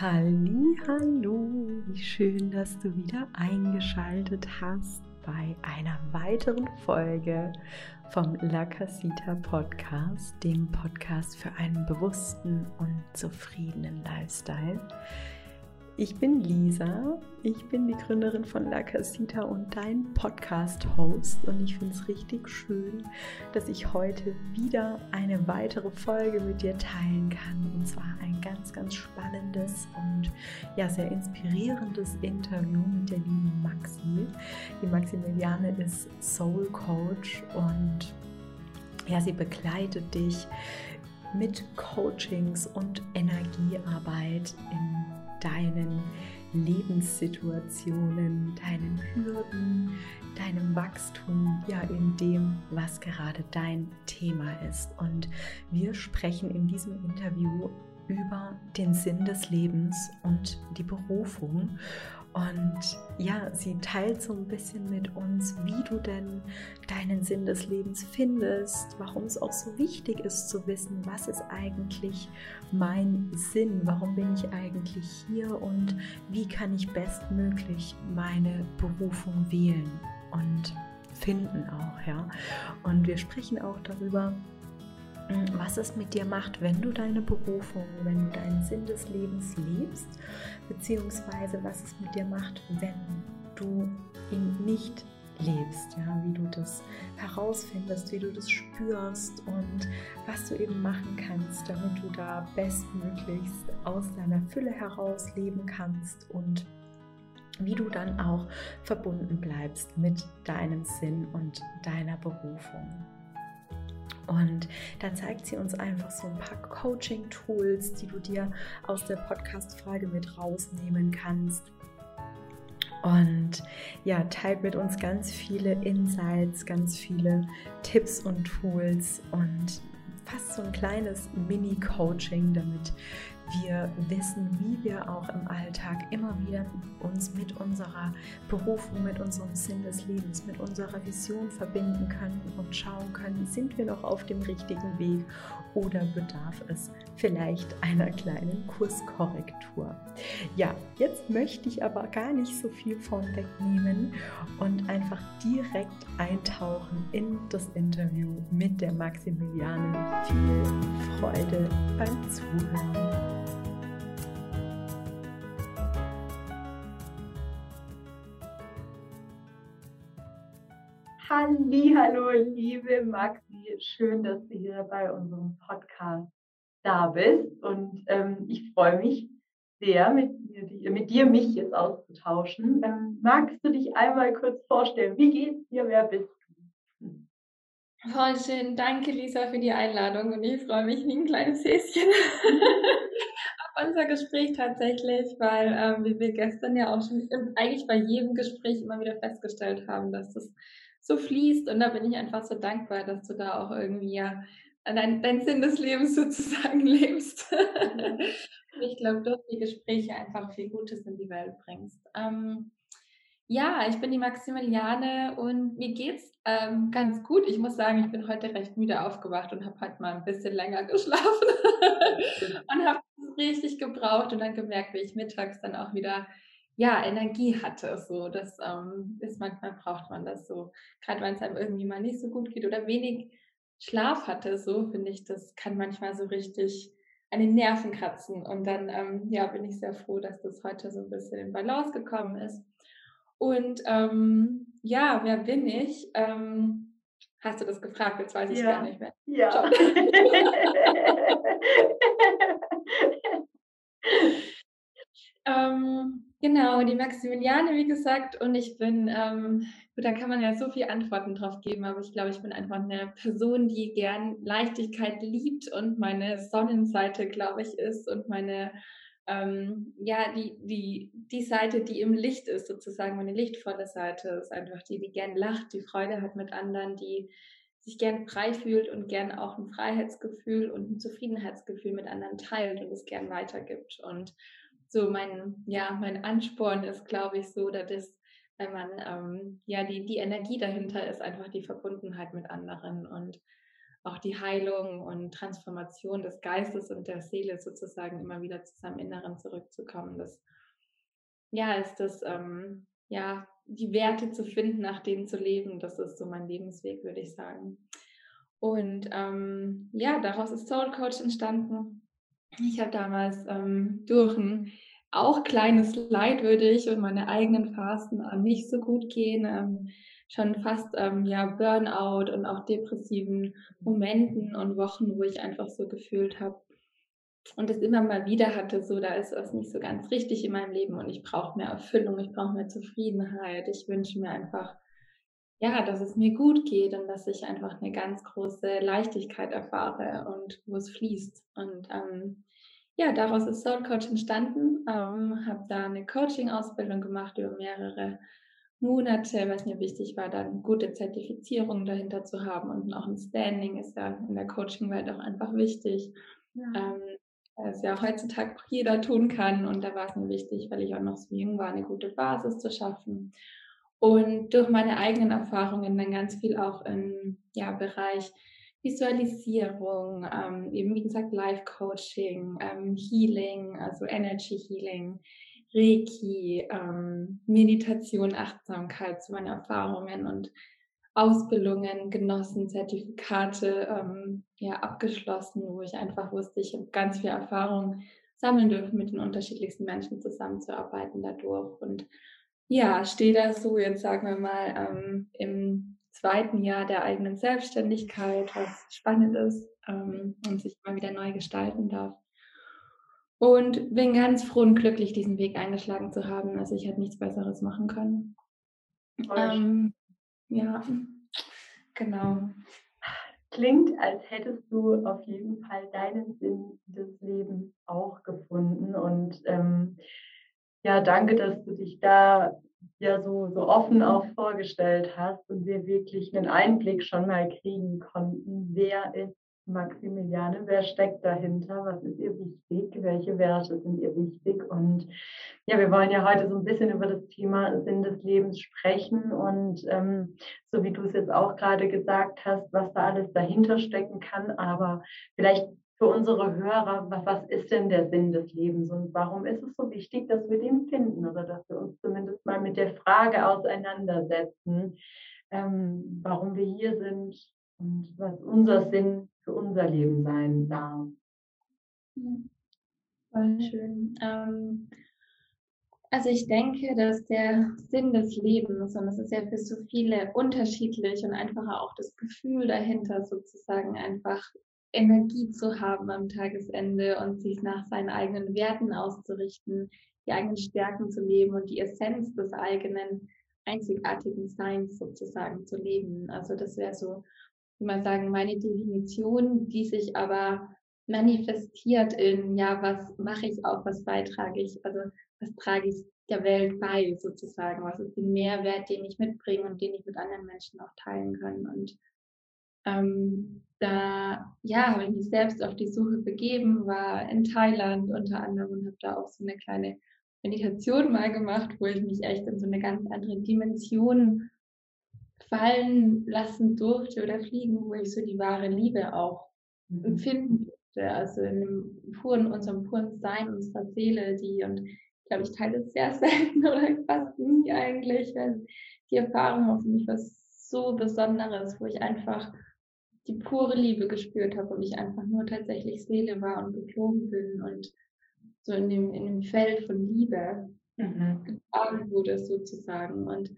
Halli, hallo, wie schön, dass du wieder eingeschaltet hast bei einer weiteren Folge vom La Casita Podcast, dem Podcast für einen bewussten und zufriedenen Lifestyle. Ich bin Lisa, ich bin die Gründerin von La Casita und dein Podcast-Host. Und ich finde es richtig schön, dass ich heute wieder eine weitere Folge mit dir teilen kann. Und zwar ein ganz, ganz spannendes und ja sehr inspirierendes Interview mit der lieben Maxi. Die Maximiliane ist Soul Coach und ja, sie begleitet dich mit Coachings und Energiearbeit in deinen Lebenssituationen, deinen Hürden, deinem Wachstum, ja in dem, was gerade dein Thema ist. Und wir sprechen in diesem Interview über den Sinn des Lebens und die Berufung. Und ja, sie teilt so ein bisschen mit uns, wie du denn deinen Sinn des Lebens findest, warum es auch so wichtig ist zu wissen, was ist eigentlich mein Sinn, warum bin ich eigentlich hier und wie kann ich bestmöglich meine Berufung wählen und finden auch, ja. Und wir sprechen auch darüber, was es mit dir macht, wenn du deine Berufung, wenn du deinen Sinn des Lebens lebst, beziehungsweise was es mit dir macht, wenn du ihn nicht lebst, ja, wie du das herausfindest, wie du das spürst und was du eben machen kannst, damit du da bestmöglichst aus deiner Fülle heraus leben kannst und wie du dann auch verbunden bleibst mit deinem Sinn und deiner Berufung. Und da zeigt sie uns einfach so ein paar Coaching-Tools, die du dir aus der Podcast-Frage mit rausnehmen kannst. Und ja, teilt mit uns ganz viele Insights, ganz viele Tipps und Tools und fast so ein kleines Mini-Coaching, damit wir wissen, wie wir auch im Alltag immer wieder uns mit unserer Berufung, mit unserem Sinn des Lebens, mit unserer Vision verbinden können und schauen können, sind wir noch auf dem richtigen Weg oder bedarf es vielleicht einer kleinen Kurskorrektur. Ja, jetzt möchte ich aber gar nicht so viel vorwegnehmen und einfach direkt eintauchen in das Interview mit der Maximiliane. Viel Freude beim Zuhören. Hallo, liebe Maxi, schön, dass du hier bei unserem Podcast da bist und ähm, ich freue mich sehr, mit, mit, dir mich jetzt auszutauschen. Ähm, magst du dich einmal kurz vorstellen? Wie geht's dir? Wer bist du? Voll schön. Danke, Lisa, für die Einladung und ich freue mich wie ein kleines Häschen auf unser Gespräch tatsächlich, weil ähm, wie wir gestern ja auch schon eigentlich bei jedem Gespräch immer wieder festgestellt haben, dass das so fließt. Und da bin ich einfach so dankbar, dass du da auch irgendwie ja dein, dein Sinn des Lebens sozusagen lebst. ich glaube, durch die Gespräche einfach viel Gutes in die Welt bringst. Ähm, ja, ich bin die Maximiliane und mir geht's ähm, ganz gut. Ich muss sagen, ich bin heute recht müde aufgewacht und habe halt mal ein bisschen länger geschlafen und habe es richtig gebraucht und dann gemerkt, wie ich mittags dann auch wieder ja, Energie hatte. So, das ähm, ist manchmal braucht man das so. Gerade wenn es einem irgendwie mal nicht so gut geht oder wenig Schlaf hatte, so finde ich, das kann manchmal so richtig an den Nerven kratzen. Und dann ähm, ja, bin ich sehr froh, dass das heute so ein bisschen in Balance gekommen ist. Und ähm, ja, wer bin ich? Ähm, hast du das gefragt? Jetzt weiß ich ja. gar nicht mehr. Ja. ähm, Genau, die Maximiliane, wie gesagt, und ich bin, ähm, gut, da kann man ja so viele Antworten drauf geben, aber ich glaube, ich bin einfach eine Person, die gern Leichtigkeit liebt und meine Sonnenseite, glaube ich, ist und meine, ähm, ja, die, die, die Seite, die im Licht ist, sozusagen, meine lichtvolle Seite ist einfach die, die gern lacht, die Freude hat mit anderen, die sich gern frei fühlt und gern auch ein Freiheitsgefühl und ein Zufriedenheitsgefühl mit anderen teilt und es gern weitergibt und so mein, ja, mein Ansporn ist, glaube ich, so, dass es, wenn man, ähm, ja, die, die Energie dahinter ist einfach die Verbundenheit mit anderen und auch die Heilung und Transformation des Geistes und der Seele sozusagen immer wieder zu seinem Inneren zurückzukommen. Das ja ist das ähm, ja die Werte zu finden, nach denen zu leben. Das ist so mein Lebensweg, würde ich sagen. Und ähm, ja, daraus ist Soul Coach entstanden. Ich habe damals ähm, durch ein auch kleines Leid würde ich und meine eigenen Phasen äh, nicht so gut gehen, ähm, schon fast ähm, ja Burnout und auch depressiven Momenten und Wochen, wo ich einfach so gefühlt habe und es immer mal wieder hatte, so da ist was nicht so ganz richtig in meinem Leben und ich brauche mehr Erfüllung, ich brauche mehr Zufriedenheit, ich wünsche mir einfach ja, dass es mir gut geht und dass ich einfach eine ganz große Leichtigkeit erfahre und wo es fließt. Und ähm, ja, daraus ist Soul Coach entstanden. Ähm, habe da eine Coaching-Ausbildung gemacht über mehrere Monate, was mir wichtig war, dann gute Zertifizierungen dahinter zu haben und auch ein Standing ist ja in der Coaching-Welt auch einfach wichtig. Ja. Ähm, was ja heutzutage auch jeder tun kann und da war es mir wichtig, weil ich auch noch so jung war, eine gute Basis zu schaffen. Und durch meine eigenen Erfahrungen dann ganz viel auch im ja, Bereich Visualisierung, ähm, eben wie gesagt Life-Coaching, ähm, Healing, also Energy Healing, Reiki, ähm, Meditation, Achtsamkeit, zu meinen Erfahrungen und Ausbildungen genossen, Zertifikate ähm, ja, abgeschlossen, wo ich einfach wusste, ich habe ganz viel Erfahrung sammeln dürfen, mit den unterschiedlichsten Menschen zusammenzuarbeiten dadurch. Und ja, stehe da so, jetzt sagen wir mal, ähm, im zweiten Jahr der eigenen Selbstständigkeit, was spannend ist ähm, und sich immer wieder neu gestalten darf. Und bin ganz froh und glücklich, diesen Weg eingeschlagen zu haben. Also ich hätte nichts Besseres machen können. Ähm, ja, genau. Klingt, als hättest du auf jeden Fall deinen Sinn des Lebens auch gefunden. Und ähm, ja, danke, dass du dich da ja so, so offen auch vorgestellt hast und wir wirklich einen Einblick schon mal kriegen konnten, wer ist Maximiliane, wer steckt dahinter, was ist ihr wichtig, welche Werte sind ihr wichtig. Und ja, wir wollen ja heute so ein bisschen über das Thema Sinn des Lebens sprechen und ähm, so wie du es jetzt auch gerade gesagt hast, was da alles dahinter stecken kann, aber vielleicht für unsere Hörer, was ist denn der Sinn des Lebens und warum ist es so wichtig, dass wir den finden oder dass wir uns zumindest mal mit der Frage auseinandersetzen, ähm, warum wir hier sind und was unser Sinn für unser Leben sein darf. Voll schön. Ähm, also ich denke, dass der Sinn des Lebens, und das ist ja für so viele unterschiedlich und einfach auch das Gefühl dahinter sozusagen einfach Energie zu haben am Tagesende und sich nach seinen eigenen Werten auszurichten, die eigenen Stärken zu leben und die Essenz des eigenen einzigartigen Seins sozusagen zu leben. Also das wäre so, wie man sagen, meine Definition, die sich aber manifestiert in, ja, was mache ich auch, was beitrage ich, also was trage ich der Welt bei sozusagen, was ist der Mehrwert, den ich mitbringe und den ich mit anderen Menschen auch teilen kann. Und ähm, da ja, habe ich mich selbst auf die Suche begeben, war in Thailand unter anderem und habe da auch so eine kleine Meditation mal gemacht, wo ich mich echt in so eine ganz andere Dimension fallen lassen durfte oder fliegen, wo ich so die wahre Liebe auch mhm. empfinden durfte. Also in dem puren, unserem puren Sein unserer Seele, die und ich glaube, ich teile es sehr selten oder fast nie eigentlich, weil die Erfahrung für mich was so Besonderes, wo ich einfach die pure Liebe gespürt habe und ich einfach nur tatsächlich Seele war und geflogen bin und so in dem, in dem Feld von Liebe mhm. getragen wurde sozusagen. Und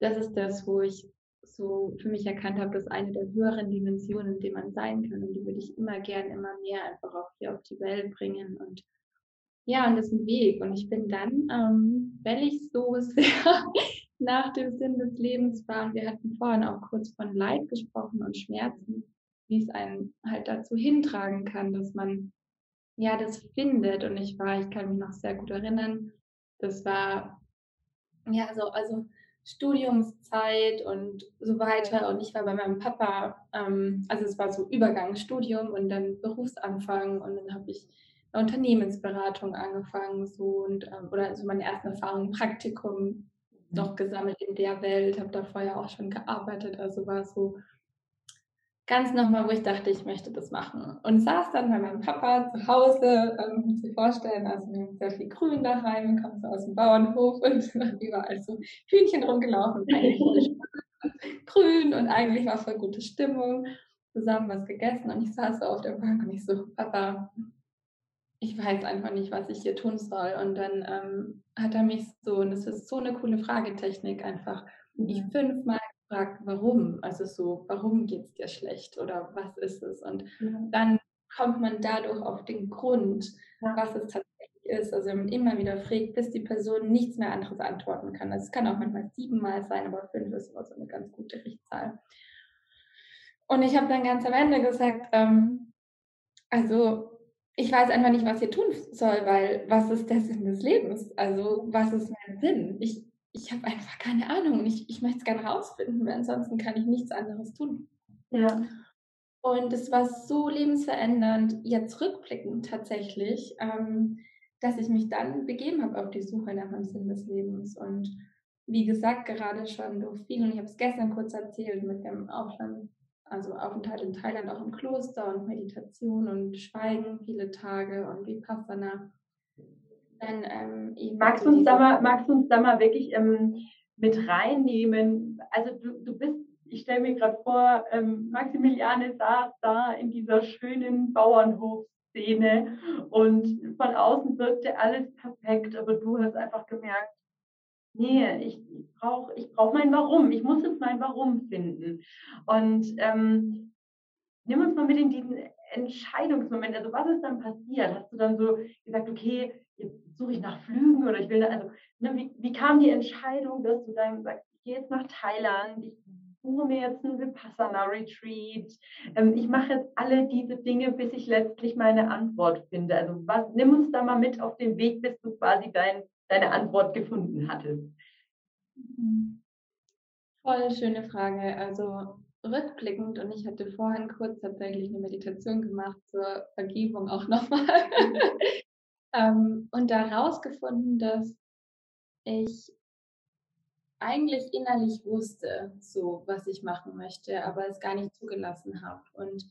das ist das, wo ich so für mich erkannt habe, dass eine der höheren Dimensionen, in denen man sein kann. Und die würde ich immer gern, immer mehr einfach auch hier auf die Welt bringen. Und ja, und das ist ein Weg. Und ich bin dann, ähm, weil ich so sehr nach dem Sinn des Lebens war. Und wir hatten vorhin auch kurz von Leid gesprochen und Schmerzen, wie es einen halt dazu hintragen kann, dass man ja das findet. Und ich war, ich kann mich noch sehr gut erinnern, das war ja so, also Studiumszeit und so weiter. Und ich war bei meinem Papa, ähm, also es war so Übergangsstudium und dann Berufsanfang und dann habe ich eine Unternehmensberatung angefangen so und ähm, oder so meine ersten Erfahrungen, Praktikum noch gesammelt in der Welt, habe da vorher auch schon gearbeitet, also war so ganz nochmal, wo ich dachte, ich möchte das machen. Und saß dann bei meinem Papa zu Hause, ähm, muss sich vorstellen, also wir haben sehr viel Grün daheim, kam so aus dem Bauernhof und überall so Hühnchen rumgelaufen, eigentlich grün und eigentlich war voll gute Stimmung, zusammen was gegessen und ich saß so auf der Bank und ich so, Papa, ich weiß einfach nicht, was ich hier tun soll. Und dann ähm, hat er mich so, und das ist so eine coole Fragetechnik einfach, ich mhm. fünfmal gefragt, warum? Also so, warum geht es dir schlecht oder was ist es? Und ja. dann kommt man dadurch auf den Grund, ja. was es tatsächlich ist. Also wenn man immer wieder fragt, bis die Person nichts mehr anderes antworten kann. Also es kann auch manchmal siebenmal sein, aber fünf ist immer so eine ganz gute Richtzahl. Und ich habe dann ganz am Ende gesagt, ähm, also ich weiß einfach nicht, was ich tun soll, weil was ist der Sinn des Lebens? Also was ist mein Sinn? Ich, ich habe einfach keine Ahnung. Ich, ich möchte es gerne herausfinden, weil ansonsten kann ich nichts anderes tun. Ja. Und es war so lebensverändernd, jetzt rückblickend tatsächlich, ähm, dass ich mich dann begeben habe auf die Suche nach dem Sinn des Lebens. Und wie gesagt, gerade schon durch viel, und ich habe es gestern kurz erzählt, mit dem Aufland, also Aufenthalt in Thailand auch im Kloster und Meditation und Schweigen viele Tage und Vipassana dann ähm. Magst du uns da mal, magst du uns da mal wirklich ähm, mit reinnehmen? Also du, du bist, ich stelle mir gerade vor, ähm, Maximiliane saß da in dieser schönen Bauernhofszene und von außen wirkte alles perfekt, aber du hast einfach gemerkt, nee, ich, brauche ich brauch mein Warum, ich muss jetzt mein Warum finden. Und ähm, nimm uns mal mit in diesen Entscheidungsmoment. Also was ist dann passiert? Hast du dann so gesagt, okay, jetzt suche ich nach Flügen oder ich will, also ne, wie, wie kam die Entscheidung, dass du dann sagst, ich gehe jetzt nach Thailand, ich buche mir jetzt einen Vipassana-Retreat, ähm, ich mache jetzt alle diese Dinge, bis ich letztlich meine Antwort finde. Also was, nimm uns da mal mit auf den Weg, bis du quasi dein, deine Antwort gefunden hattest. Mhm. Voll schöne Frage. Also rückblickend und ich hatte vorhin kurz tatsächlich eine Meditation gemacht zur Vergebung auch nochmal. Ähm, und da rausgefunden, dass ich eigentlich innerlich wusste, so was ich machen möchte, aber es gar nicht zugelassen habe. Und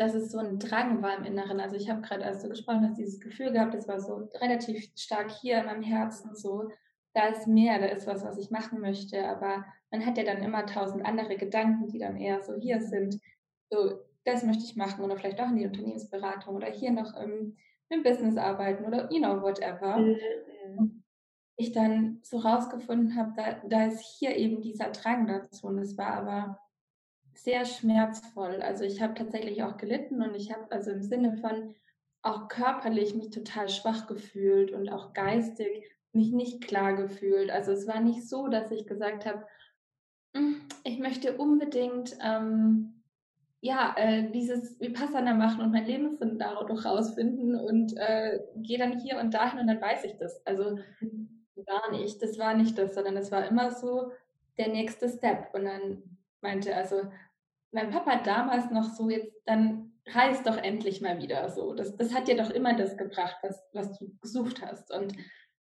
dass es so ein Drang war im Inneren. Also ich habe gerade, als du gesprochen hast, dieses Gefühl gehabt, es war so relativ stark hier in meinem Herzen, so da ist mehr, da ist was, was ich machen möchte. Aber man hat ja dann immer tausend andere Gedanken, die dann eher so hier sind. So, das möchte ich machen oder vielleicht auch in die Unternehmensberatung oder hier noch im im Business arbeiten oder you know, whatever. Mhm. Ich dann so rausgefunden habe, da, da ist hier eben dieser Drang dazu und es war aber sehr schmerzvoll. Also ich habe tatsächlich auch gelitten und ich habe also im Sinne von auch körperlich mich total schwach gefühlt und auch geistig mich nicht klar gefühlt. Also es war nicht so, dass ich gesagt habe, hm, ich möchte unbedingt ähm, ja, äh, dieses Vipassana machen und mein Lebenssinn dadurch rausfinden und äh, gehe dann hier und dahin und dann weiß ich das. Also gar nicht, das war nicht das, sondern es war immer so der nächste Step. Und dann meinte also mein Papa damals noch so, jetzt dann reis doch endlich mal wieder so. Das, das hat dir doch immer das gebracht, was, was du gesucht hast. Und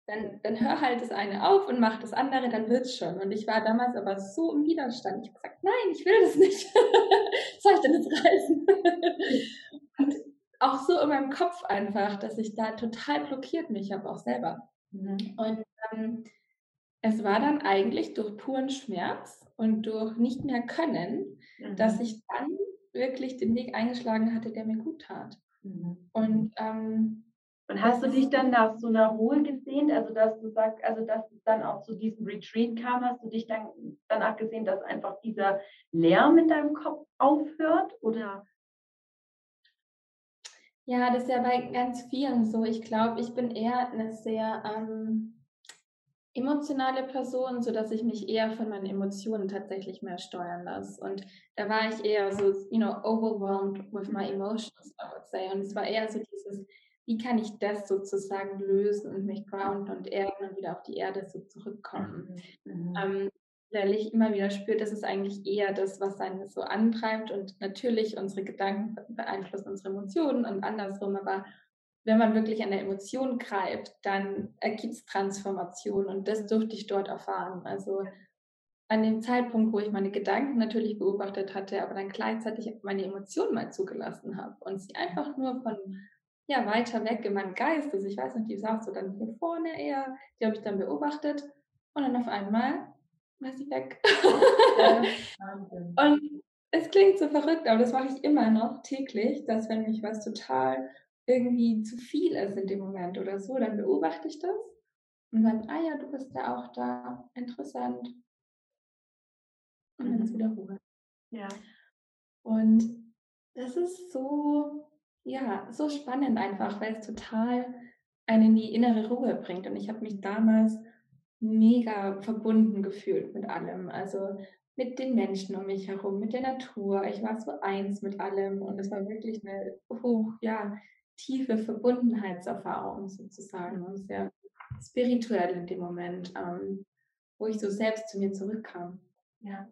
dann, dann hör halt das eine auf und mach das andere, dann wird's schon. Und ich war damals aber so im Widerstand. Ich habe gesagt, nein, ich will das nicht. soll ich denn jetzt reisen? und auch so in meinem Kopf einfach, dass ich da total blockiert mich habe, auch selber. Mhm. Und ähm, es war dann eigentlich durch puren Schmerz und durch nicht mehr können, mhm. dass ich dann wirklich den Weg eingeschlagen hatte, der mir gut tat. Mhm. Und ähm, und hast du dich dann nach so einer Ruhe gesehnt, also dass du sagst, also dass es dann auch zu diesem Retreat kam, hast du dich dann danach gesehen, dass einfach dieser Lärm in deinem Kopf aufhört oder? Ja, das ist ja bei ganz vielen so. Ich glaube, ich bin eher eine sehr ähm, emotionale Person, so dass ich mich eher von meinen Emotionen tatsächlich mehr steuern lasse. Und da war ich eher so, you know, overwhelmed with my emotions, I would say. Und es war eher so dieses wie kann ich das sozusagen lösen und mich grounden und erden und wieder auf die Erde so zurückkommen. Mhm. Ähm, weil ich immer wieder spüre, das ist eigentlich eher das, was einen so antreibt und natürlich unsere Gedanken beeinflussen unsere Emotionen und andersrum, aber wenn man wirklich an der Emotion greift, dann ergibt es Transformation und das durfte ich dort erfahren. Also an dem Zeitpunkt, wo ich meine Gedanken natürlich beobachtet hatte, aber dann gleichzeitig meine Emotionen mal zugelassen habe und sie einfach nur von ja, weiter weg in meinem Geist, also ich weiß nicht, die saß so dann hier vorne eher, die habe ich dann beobachtet und dann auf einmal war sie weg. und es klingt so verrückt, aber das mache ich immer noch täglich, dass wenn mich was total irgendwie zu viel ist in dem Moment oder so, dann beobachte ich das und dann, ah ja, du bist ja auch da, interessant. Und dann ist mhm. wieder Ruhe. Ja. Und das ist so, ja, so spannend einfach, weil es total einen in die innere Ruhe bringt. Und ich habe mich damals mega verbunden gefühlt mit allem. Also mit den Menschen um mich herum, mit der Natur. Ich war so eins mit allem und es war wirklich eine hoch, ja, tiefe Verbundenheitserfahrung sozusagen und sehr spirituell in dem Moment, ähm, wo ich so selbst zu mir zurückkam. Ja.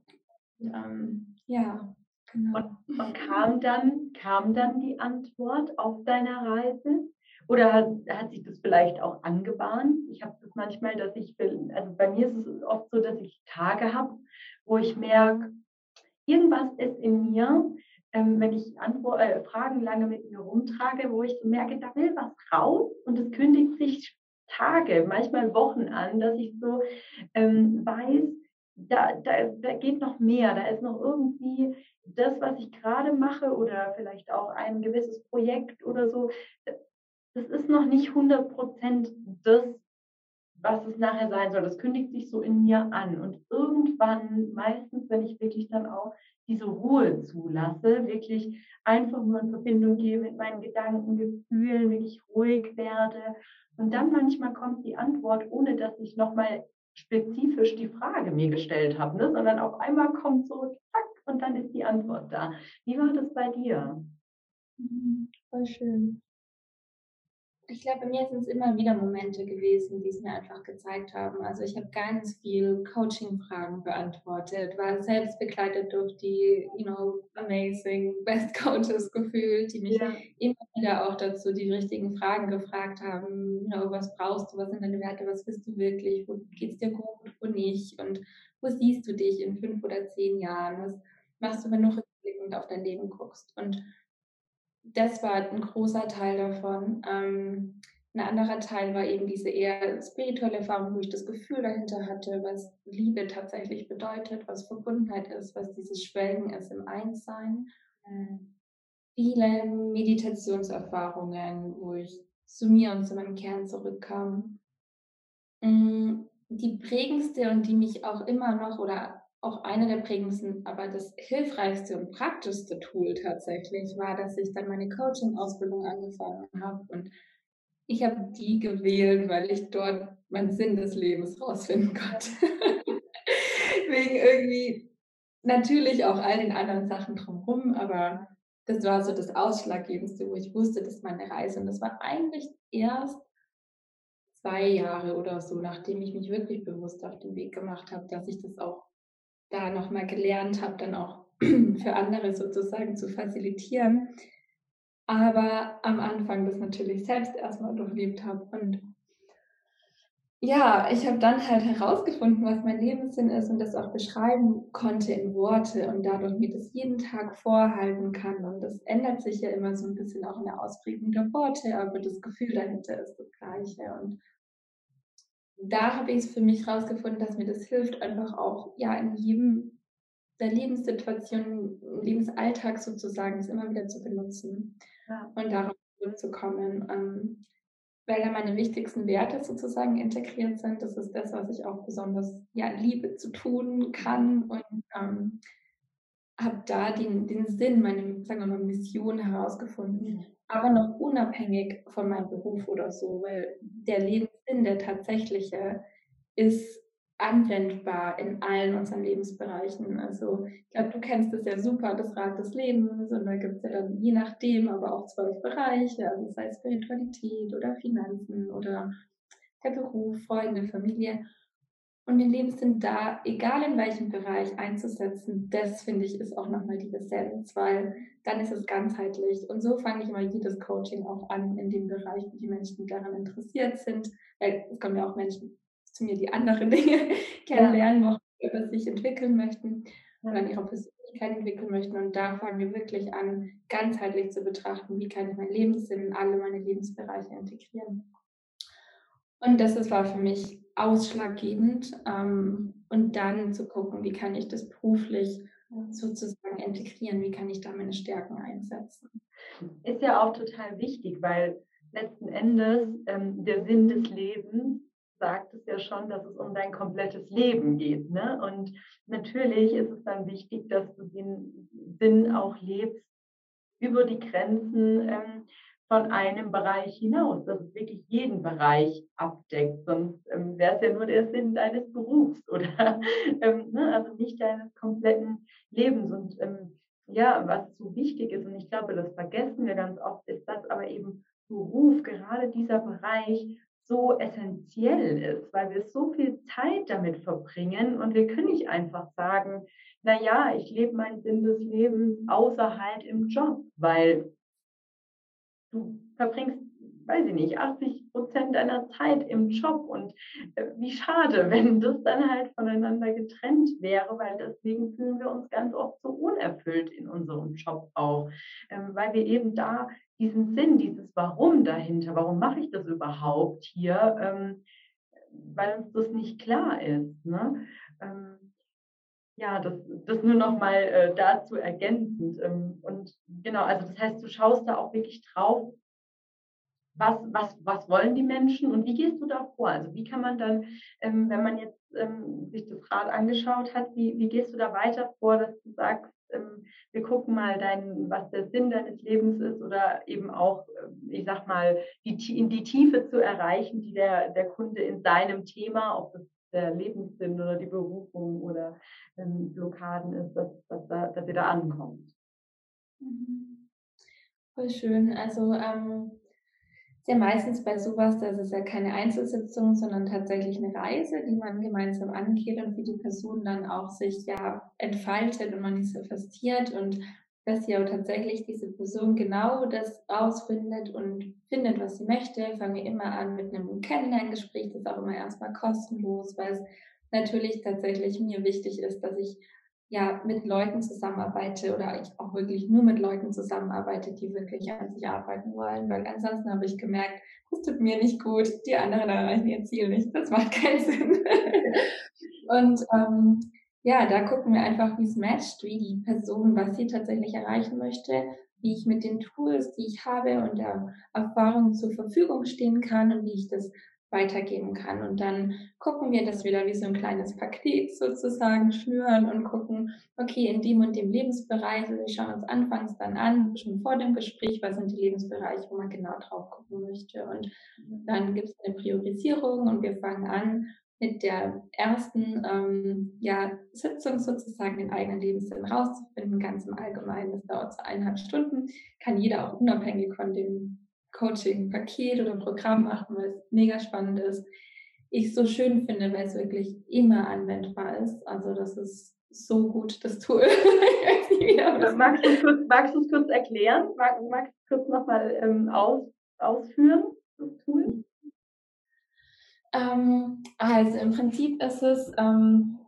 Ähm, ja, genau. Und, und, kam, dann, kam dann die Antwort auf deiner Reise? Oder hat, hat sich das vielleicht auch angebahnt? Ich habe das manchmal, dass ich, also bei mir ist es oft so, dass ich Tage habe, wo ich merke, irgendwas ist in mir, ähm, wenn ich Antwort, äh, Fragen lange mit mir rumtrage, wo ich so merke, da will was raus und es kündigt sich Tage, manchmal Wochen an, dass ich so ähm, weiß, da, da, da geht noch mehr, da ist noch irgendwie das, was ich gerade mache oder vielleicht auch ein gewisses Projekt oder so, das ist noch nicht 100 Prozent das, was es nachher sein soll. Das kündigt sich so in mir an. Und irgendwann, meistens, wenn ich wirklich dann auch diese Ruhe zulasse, wirklich einfach nur in Verbindung gehe mit meinen Gedanken, Gefühlen, wirklich ruhig werde. Und dann manchmal kommt die Antwort, ohne dass ich nochmal spezifisch die Frage mir gestellt habe, ne? sondern auf einmal kommt so, zack, und dann ist die Antwort da. Wie war das bei dir? Mhm, voll schön. Ich glaube, bei mir sind es immer wieder Momente gewesen, die es mir einfach gezeigt haben. Also ich habe ganz viel Coaching-Fragen beantwortet, war selbst begleitet durch die, you know, amazing Best Coaches gefühlt, die mich ja. immer wieder auch dazu die richtigen Fragen gefragt haben. You know, was brauchst du, was sind deine Werte, was bist du wirklich, wo geht es dir gut, wo nicht? Und wo siehst du dich in fünf oder zehn Jahren, was machst du, wenn du rückblickend auf dein Leben guckst? Und das war ein großer Teil davon. Ähm, ein anderer Teil war eben diese eher spirituelle Erfahrung, wo ich das Gefühl dahinter hatte, was Liebe tatsächlich bedeutet, was Verbundenheit ist, was dieses Schwelgen ist im Einssein. Viele Meditationserfahrungen, wo ich zu mir und zu meinem Kern zurückkam. Mm, die prägendste und die mich auch immer noch oder auch eine der prägendsten, aber das hilfreichste und praktischste Tool tatsächlich war, dass ich dann meine Coaching-Ausbildung angefangen habe und ich habe die gewählt, weil ich dort meinen Sinn des Lebens rausfinden konnte. Wegen irgendwie natürlich auch all den anderen Sachen drumherum, aber das war so das Ausschlaggebendste, wo ich wusste, das ist meine Reise. Und das war eigentlich erst zwei Jahre oder so, nachdem ich mich wirklich bewusst auf den Weg gemacht habe, dass ich das auch da nochmal gelernt habe, dann auch für andere sozusagen zu facilitieren. Aber am Anfang das natürlich selbst erstmal durchlebt habe. Und ja, ich habe dann halt herausgefunden, was mein Lebenssinn ist und das auch beschreiben konnte in Worte und dadurch mir das jeden Tag vorhalten kann. Und das ändert sich ja immer so ein bisschen auch in der Ausprägung der Worte, aber das Gefühl dahinter ist das gleiche. Und da habe ich es für mich herausgefunden, dass mir das hilft, einfach auch ja in jedem der Lebenssituation, im Lebensalltag sozusagen, es immer wieder zu benutzen ja. und darauf zurückzukommen. Ähm, weil da meine wichtigsten Werte sozusagen integriert sind. Das ist das, was ich auch besonders ja, liebe zu tun kann und ähm, habe da den, den Sinn, meine sagen wir mal, Mission herausgefunden, aber noch unabhängig von meinem Beruf oder so, weil der Lebenssinn, der tatsächliche, ist anwendbar in allen unseren Lebensbereichen. Also ich glaube, du kennst es ja super, das Rad des Lebens und da gibt es ja dann je nachdem aber auch zwölf Bereiche, also sei es Spiritualität oder Finanzen oder der Beruf, Freunde, Familie und den Lebenssinn da, egal in welchem Bereich einzusetzen, das finde ich ist auch nochmal die Essenz, weil dann ist es ganzheitlich. Und so fange ich immer jedes Coaching auch an in dem Bereich, wo die Menschen daran interessiert sind. Weil es kommen ja auch Menschen zu mir, die andere Dinge kennenlernen, ja. über sich entwickeln möchten oder an ihrer Persönlichkeit entwickeln möchten. Und da fangen wir wirklich an, ganzheitlich zu betrachten, wie kann ich mein Lebenssinn in alle meine Lebensbereiche integrieren. Und das war für mich ausschlaggebend. Ähm, und dann zu gucken, wie kann ich das beruflich sozusagen integrieren, wie kann ich da meine Stärken einsetzen. Ist ja auch total wichtig, weil letzten Endes ähm, der Sinn des Lebens sagt es ja schon, dass es um dein komplettes Leben geht. Ne? Und natürlich ist es dann wichtig, dass du den Sinn auch lebst über die Grenzen ähm, von einem Bereich hinaus, dass es wirklich jeden Bereich abdeckt. Sonst ähm, wäre es ja nur der Sinn deines Berufs oder ähm, ne? also nicht deines kompletten Lebens. Und ähm, ja, was so wichtig ist, und ich glaube, das vergessen wir ganz oft, ist, dass aber eben Beruf, gerade dieser Bereich, so essentiell ist, weil wir so viel Zeit damit verbringen und wir können nicht einfach sagen, na ja, ich lebe meinen Sinn des Lebens außer halt im Job, weil du verbringst, weiß ich nicht, 80 Prozent deiner Zeit im Job und äh, wie schade, wenn das dann halt voneinander getrennt wäre, weil deswegen fühlen wir uns ganz oft so unerfüllt in unserem Job auch, ähm, weil wir eben da diesen Sinn, dieses Warum dahinter, warum mache ich das überhaupt hier, ähm, weil uns das nicht klar ist. Ne? Ähm, ja, das, das nur noch mal äh, dazu ergänzend. Ähm, und genau, also das heißt, du schaust da auch wirklich drauf, was, was, was wollen die Menschen und wie gehst du da vor? Also wie kann man dann, ähm, wenn man jetzt ähm, sich das Rad angeschaut hat, wie, wie gehst du da weiter vor, dass du sagst, ähm, wir gucken mal, dein, was der Sinn deines Lebens ist oder eben auch, ähm, ich sag mal, die, in die Tiefe zu erreichen, die der, der Kunde in seinem Thema, ob das der Lebenssinn oder die Berufung oder ähm, Blockaden ist, dass, dass, da, dass ihr da ankommt. Mhm. Voll schön. Also ähm, ja meistens bei sowas, das ist ja keine Einzelsitzung, sondern tatsächlich eine Reise, die man gemeinsam angeht und wie die Person dann auch sich ja entfaltet und manifestiert und dass ja tatsächlich diese Person genau das rausfindet und findet, was sie möchte, fangen wir immer an mit einem Kennenlerngespräch, das ist auch immer erstmal kostenlos, weil es natürlich tatsächlich mir wichtig ist, dass ich ja mit Leuten zusammenarbeite oder ich auch wirklich nur mit Leuten zusammenarbeite, die wirklich an sich arbeiten wollen, weil ansonsten habe ich gemerkt, das tut mir nicht gut, die anderen erreichen ihr Ziel nicht, das macht keinen Sinn. und ähm, ja, da gucken wir einfach, wie es matcht, wie die Person, was sie tatsächlich erreichen möchte, wie ich mit den Tools, die ich habe und der Erfahrung zur Verfügung stehen kann und wie ich das weitergeben kann. Und dann gucken wir das wieder wie so ein kleines Paket sozusagen schnüren und gucken, okay, in dem und dem Lebensbereich, also wir schauen uns anfangs dann an, schon vor dem Gespräch, was sind die Lebensbereiche, wo man genau drauf gucken möchte. Und dann gibt es eine Priorisierung und wir fangen an, mit der ersten ähm, ja, Sitzung sozusagen den eigenen Lebenssinn rauszufinden, ganz im Allgemeinen. Das dauert so eineinhalb Stunden, kann jeder auch unabhängig von dem Coaching-Paket oder Programm machen, weil es mega spannend ist. Ich so schön finde, weil es wirklich immer anwendbar ist. Also das ist so gut, das Tool. magst du es kurz, magst du kurz erklären? Mag, magst du es kurz nochmal ähm, aus, ausführen, das Tool? Ähm, also im Prinzip ist es ähm,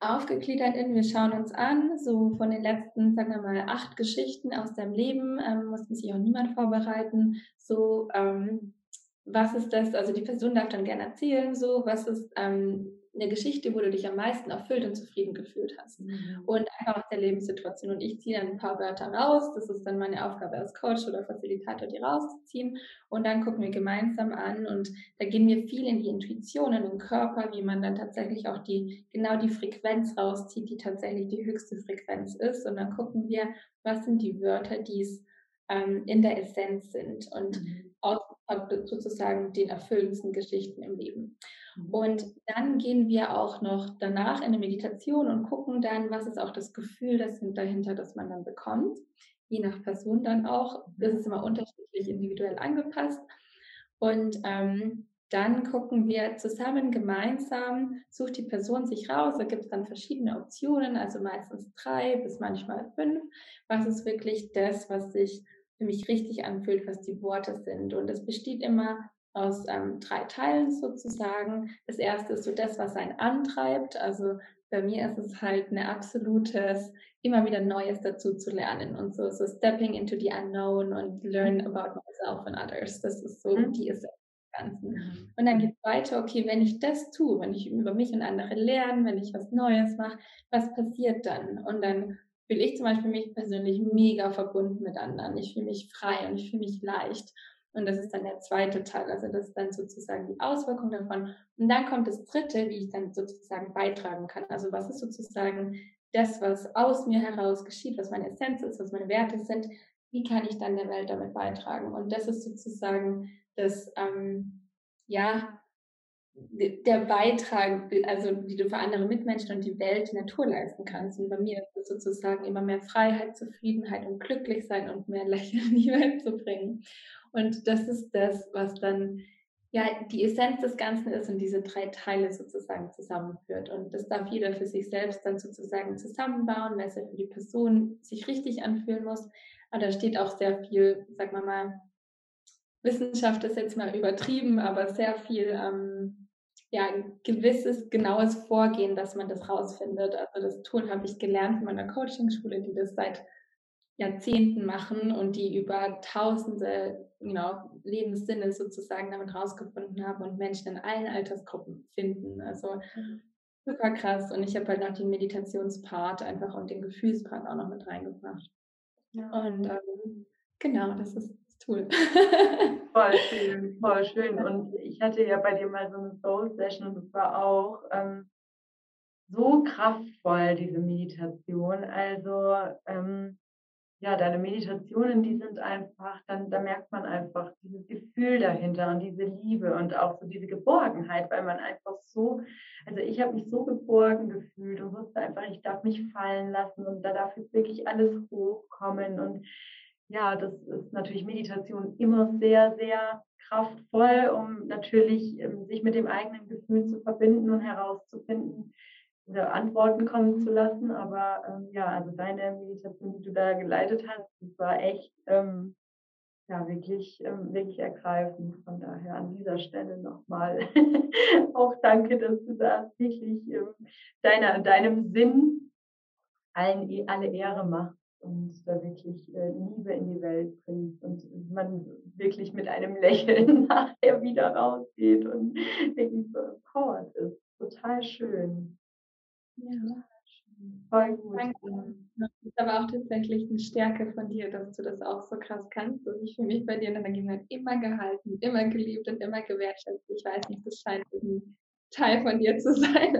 aufgegliedert in, wir schauen uns an, so von den letzten, sagen wir mal, acht Geschichten aus deinem Leben, ähm, mussten sich auch niemand vorbereiten, so, ähm, was ist das, also die Person darf dann gerne erzählen, so, was ist ähm, eine Geschichte, wo du dich am meisten erfüllt und zufrieden gefühlt hast. Mhm. Und einfach aus der Lebenssituation. Und ich ziehe dann ein paar Wörter raus. Das ist dann meine Aufgabe als Coach oder Facilitator, die rauszuziehen. Und dann gucken wir gemeinsam an. Und da gehen wir viel in die Intuition, in den Körper, wie man dann tatsächlich auch die, genau die Frequenz rauszieht, die tatsächlich die höchste Frequenz ist. Und dann gucken wir, was sind die Wörter, die es ähm, in der Essenz sind. Und mhm. aus, sozusagen den erfüllendsten Geschichten im Leben. Mhm. Und dann gehen wir auch noch danach in eine Meditation und gucken dann, was ist auch das Gefühl das dahinter, das man dann bekommt. Je nach Person dann auch. Das ist immer unterschiedlich individuell angepasst. Und ähm, dann gucken wir zusammen gemeinsam, sucht die Person sich raus. Da gibt es dann verschiedene Optionen, also meistens drei bis manchmal fünf. Was ist wirklich das, was sich für mich richtig anfühlt, was die Worte sind? Und es besteht immer aus ähm, drei Teilen sozusagen. Das erste ist so das, was einen antreibt, also bei mir ist es halt ein absolutes, immer wieder Neues dazu zu lernen und so, so stepping into the unknown und learn mhm. about myself and others. Das ist so mhm. die Essenz Ganzen. Mhm. Und dann geht es weiter, okay, wenn ich das tue, wenn ich über mich und andere lerne, wenn ich was Neues mache, was passiert dann? Und dann fühle ich zum Beispiel mich persönlich mega verbunden mit anderen. Ich fühle mich frei und ich fühle mich leicht. Und das ist dann der zweite Teil. Also das ist dann sozusagen die Auswirkung davon. Und dann kommt das dritte, wie ich dann sozusagen beitragen kann. Also was ist sozusagen das, was aus mir heraus geschieht, was meine Essenz ist, was meine Werte sind, wie kann ich dann der Welt damit beitragen? Und das ist sozusagen das, ähm, ja, der Beitrag, also die du für andere Mitmenschen und die Welt, die Natur leisten kannst. Und bei mir ist es sozusagen immer mehr Freiheit, Zufriedenheit und glücklich sein und mehr Lächeln in die Welt zu bringen. Und das ist das, was dann ja die Essenz des Ganzen ist und diese drei Teile sozusagen zusammenführt. Und das darf jeder für sich selbst dann sozusagen zusammenbauen, weil es ja für die Person sich richtig anfühlen muss. Aber da steht auch sehr viel, sag mal mal, Wissenschaft ist jetzt mal übertrieben, aber sehr viel ähm, ja, gewisses, genaues Vorgehen, dass man das rausfindet. Also das Tool habe ich gelernt von meiner Coaching-Schule, die das seit Jahrzehnten machen und die über tausende genau, Lebenssinne sozusagen damit rausgefunden haben und Menschen in allen Altersgruppen finden. Also super krass. Und ich habe halt noch den Meditationspart einfach und den Gefühlspart auch noch mit reingebracht. Ja. Und ähm, genau, das ist Tool. voll schön, voll schön. Und ich hatte ja bei dir mal so eine Soul-Session und das war auch ähm, so kraftvoll, diese Meditation. Also ähm, ja, deine Meditationen, die sind einfach, dann da merkt man einfach dieses Gefühl dahinter und diese Liebe und auch so diese Geborgenheit, weil man einfach so, also ich habe mich so geborgen gefühlt und wusste einfach, ich darf mich fallen lassen und da darf jetzt wirklich alles hochkommen und ja, das ist natürlich Meditation immer sehr, sehr kraftvoll, um natürlich ähm, sich mit dem eigenen Gefühl zu verbinden und herauszufinden oder Antworten kommen zu lassen. Aber ähm, ja, also deine Meditation, die du da geleitet hast, das war echt ähm, ja, wirklich, ähm, wirklich ergreifend. Von daher an dieser Stelle nochmal auch danke, dass du da wirklich ähm, deiner, deinem Sinn allen, alle Ehre machst und da wirklich äh, Liebe in die Welt bringt und man wirklich mit einem Lächeln nachher wieder rausgeht und wirklich so empowered ist. Total schön. Ja. Voll gut. Danke. Das ist aber auch tatsächlich eine Stärke von dir, dass du das auch so krass kannst. Also ich fühle mich bei dir in der Gegenwart immer gehalten, immer geliebt und immer gewertschätzt. Ich weiß nicht, das scheint ein Teil von dir zu sein.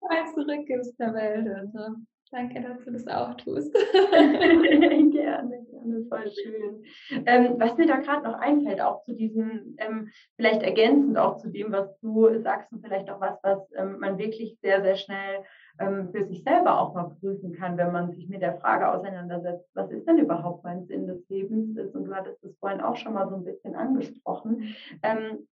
Weil zurück ist der Welt. Also Danke, dass du das auch tust. gerne, gerne, voll schön. Ähm, was mir da gerade noch einfällt, auch zu diesem, ähm, vielleicht ergänzend auch zu dem, was du sagst und vielleicht auch was, was ähm, man wirklich sehr, sehr schnell ähm, für sich selber auch mal prüfen kann, wenn man sich mit der Frage auseinandersetzt, was ist denn überhaupt mein Sinn des Lebens? Und du hattest das vorhin auch schon mal so ein bisschen angesprochen ähm,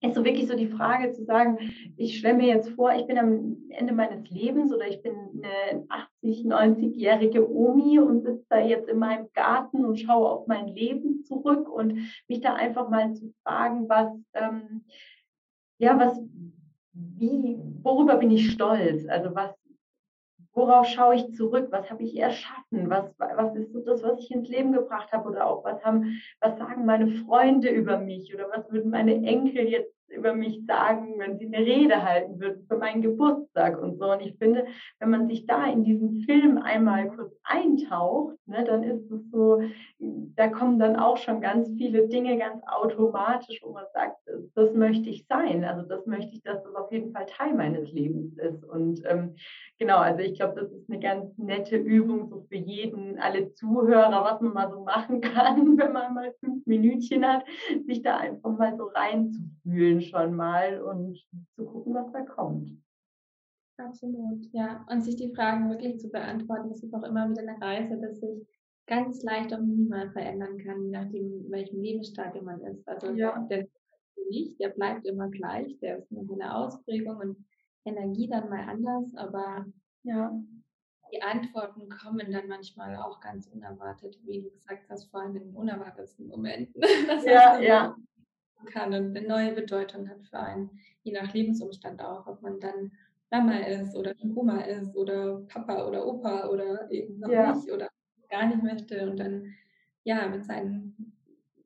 ist so wirklich so die Frage zu sagen, ich stelle mir jetzt vor, ich bin am Ende meines Lebens oder ich bin eine 80, 90-jährige Omi und sitze da jetzt in meinem Garten und schaue auf mein Leben zurück und mich da einfach mal zu fragen, was, ähm, ja, was, wie, worüber bin ich stolz? Also was, worauf schaue ich zurück? Was habe ich erschaffen? Was, was ist so das, was ich ins Leben gebracht habe? Oder auch, was haben, was sagen meine Freunde über mich? Oder was würden meine Enkel jetzt über mich sagen, wenn sie eine Rede halten würden für meinen Geburtstag und so. Und ich finde, wenn man sich da in diesen Film einmal kurz eintaucht, ne, dann ist es so, da kommen dann auch schon ganz viele Dinge ganz automatisch, wo man sagt, das möchte ich sein. Also das möchte ich, dass das auf jeden Fall Teil meines Lebens ist. Und ähm, genau, also ich glaube, das ist eine ganz nette Übung so für jeden, alle Zuhörer, was man mal so machen kann, wenn man mal fünf Minütchen hat, sich da einfach mal so reinzufühlen schon mal und zu gucken, was da kommt. Absolut, ja. Und sich die Fragen wirklich zu beantworten, das ist auch immer wieder eine Reise, dass sich ganz leicht und minimal verändern kann, nachdem, welchem Lebensstadium man ist. Also ja. der nicht, der bleibt immer gleich, der ist nur eine Ausprägung und Energie dann mal anders, aber ja, die Antworten kommen dann manchmal auch ganz unerwartet, wie du gesagt hast, vor allem in unerwartetsten Momenten. Das ja, ja kann und eine neue Bedeutung hat für einen, je nach Lebensumstand auch, ob man dann Mama ist oder Oma ist oder Papa oder Opa oder eben noch ja. nicht oder gar nicht möchte und dann ja mit seinen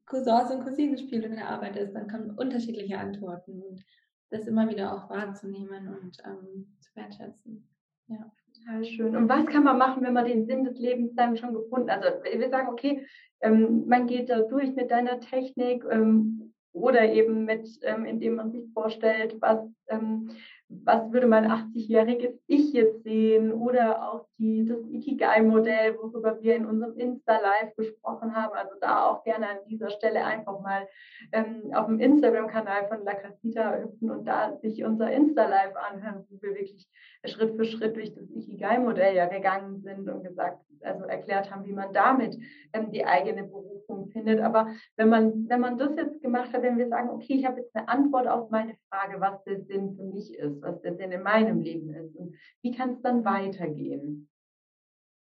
Cousins und Cousinen spielt und in der Arbeit ist, dann kommen unterschiedliche Antworten und das immer wieder auch wahrzunehmen und ähm, zu wertschätzen. Ja. Total schön. Und was kann man machen, wenn man den Sinn des Lebens dann schon gefunden hat? Also wir sagen, okay, ähm, man geht da durch mit deiner Technik ähm, oder eben mit, ähm, indem man sich vorstellt, was ähm, was würde mein 80-jähriges Ich jetzt sehen oder auch die, das Ikigai-Modell, worüber wir in unserem Insta-Live gesprochen haben. Also da auch gerne an dieser Stelle einfach mal ähm, auf dem Instagram-Kanal von La Casita hüpfen und da sich unser Insta-Live anhören, wo wir wirklich Schritt für Schritt durch das Ikigai-Modell ja gegangen sind und gesagt, also erklärt haben, wie man damit ähm, die eigene Berufung findet. Aber wenn man, wenn man das jetzt gemacht hat, wenn wir sagen, okay, ich habe jetzt eine Antwort auf meine Frage, was der Sinn für mich ist, was der Sinn in meinem Leben ist. Und wie kann es dann weitergehen?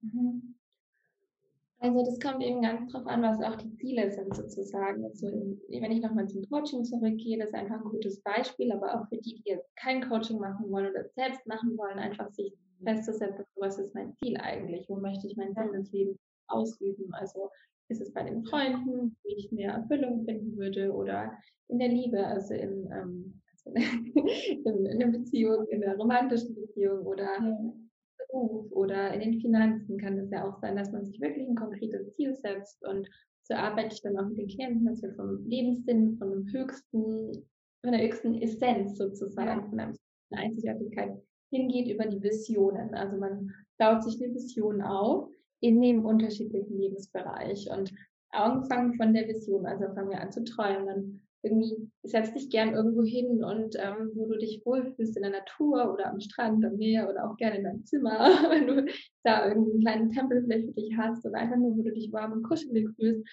Mhm. Also das kommt eben ganz drauf an, was auch die Ziele sind sozusagen. Also wenn ich nochmal zum Coaching zurückgehe, das ist einfach ein gutes Beispiel, aber auch für die, die jetzt kein Coaching machen wollen oder selbst machen wollen, einfach sich festzusetzen, was ist mein Ziel eigentlich, wo möchte ich mein Sinn ausüben. Also ist es bei den Freunden, wie ich mehr Erfüllung finden würde oder in der Liebe, also in, ähm, in, in der Beziehung, in der romantischen Beziehung oder im Beruf oder in den Finanzen kann es ja auch sein, dass man sich wirklich ein konkretes Ziel setzt und so arbeite ich dann auch mit den Klienten, dass wir vom Lebenssinn, von dem höchsten, von der höchsten Essenz sozusagen, von einer Einzigartigkeit hingeht über die Visionen. Also man baut sich eine Vision auf in dem unterschiedlichen Lebensbereich und angefangen von der Vision, also fangen wir an zu träumen, irgendwie setz dich gern irgendwo hin und ähm, wo du dich wohlfühlst in der Natur oder am Strand, am Meer oder auch gerne in deinem Zimmer, wenn du da irgendwie einen kleinen Tempel vielleicht für dich hast oder einfach nur, wo du dich warm und kuschelig fühlst,